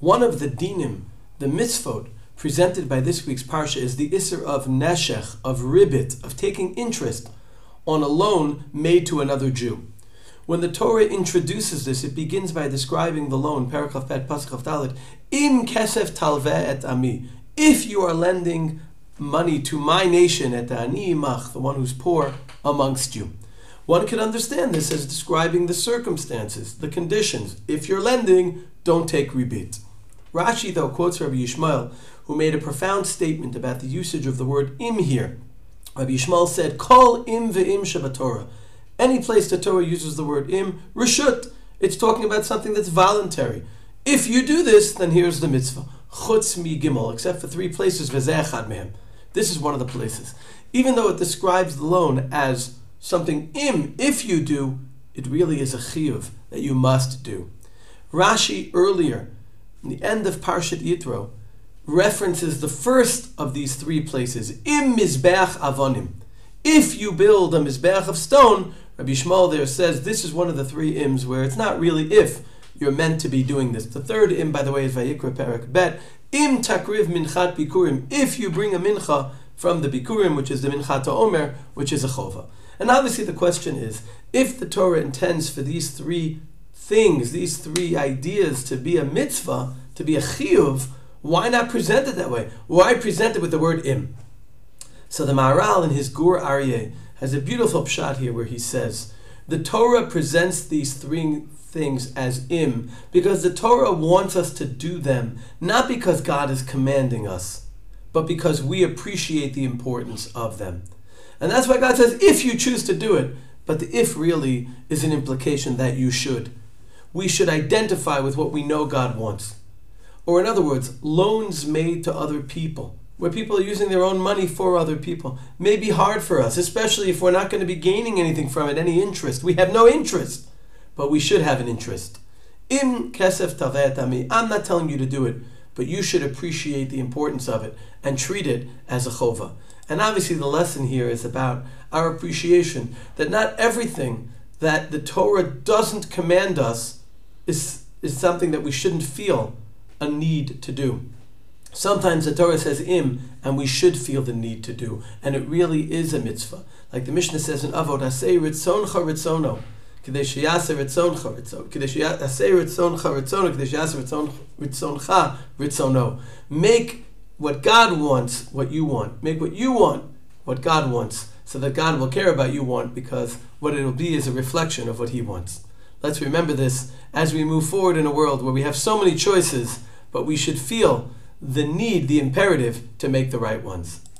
One of the dinim, the mitzvot, presented by this week's parsha is the isser of neshech, of ribbit, of taking interest on a loan made to another Jew. When the Torah introduces this, it begins by describing the loan, Parachav Pet Paschav Dalit, Im kesef talve et ami. If you are lending money to my nation et ani imach, the one who's poor amongst you. One can understand this as describing the circumstances, the conditions. If you're lending, don't take ribit. Rashi, though, quotes Rabbi Yishmael, who made a profound statement about the usage of the word im here. Rabbi Yishmael said, Kol im ve'im Torah. Any place the Torah uses the word im, reshut, it's talking about something that's voluntary. If you do this, then here's the mitzvah. Chutz mi gimel, except for three places, v'ze'echad mehem. This is one of the places. Even though it describes the loan as something im, if you do, it really is a chiyuv that you must do. Rashi earlier the end of Parshat Yitro, references the first of these three places, im mizbeach avanim. If you build a mizbeach of stone, Rabbi Yishmael there says this is one of the three ims where it's not really if you're meant to be doing this. The third im, by the way, is Vayikra Perek Bet. Im takriv minchat bikurim. If you bring a mincha from the bikurim, which is the minchat omer, which is a chova. And obviously the question is, if the Torah intends for these three things, these three ideas to be a mitzvah, to be a chiyuv, why not present it that way? Why present it with the word im? So the Maharal in his Gur Aryeh has a beautiful pshat here where he says, the Torah presents these three things as im because the Torah wants us to do them, not because God is commanding us, but because we appreciate the importance of them. And that's why God says, if you choose to do it, but the if really is an implication that you should we should identify with what we know God wants. Or, in other words, loans made to other people, where people are using their own money for other people, may be hard for us, especially if we're not going to be gaining anything from it, any interest. We have no interest, but we should have an interest. Im kesef ami. I'm not telling you to do it, but you should appreciate the importance of it and treat it as a chova. And obviously, the lesson here is about our appreciation that not everything that the Torah doesn't command us is, is something that we shouldn't feel a need to do. Sometimes the Torah says im, and we should feel the need to do, and it really is a mitzvah. Like the Mishnah says in Avot, Asei ritzoncha ritzono, כדי שיעשה רצונך רצון, כדי שיעשה רצונך רצונו, כדי שיעשה רצונך רצונו. Make what God wants what you want. Make what you want what God wants, so that God will care about you want, because what it will be is a reflection of what He wants. Let's remember this as we move forward in a world where we have so many choices, but we should feel the need, the imperative to make the right ones.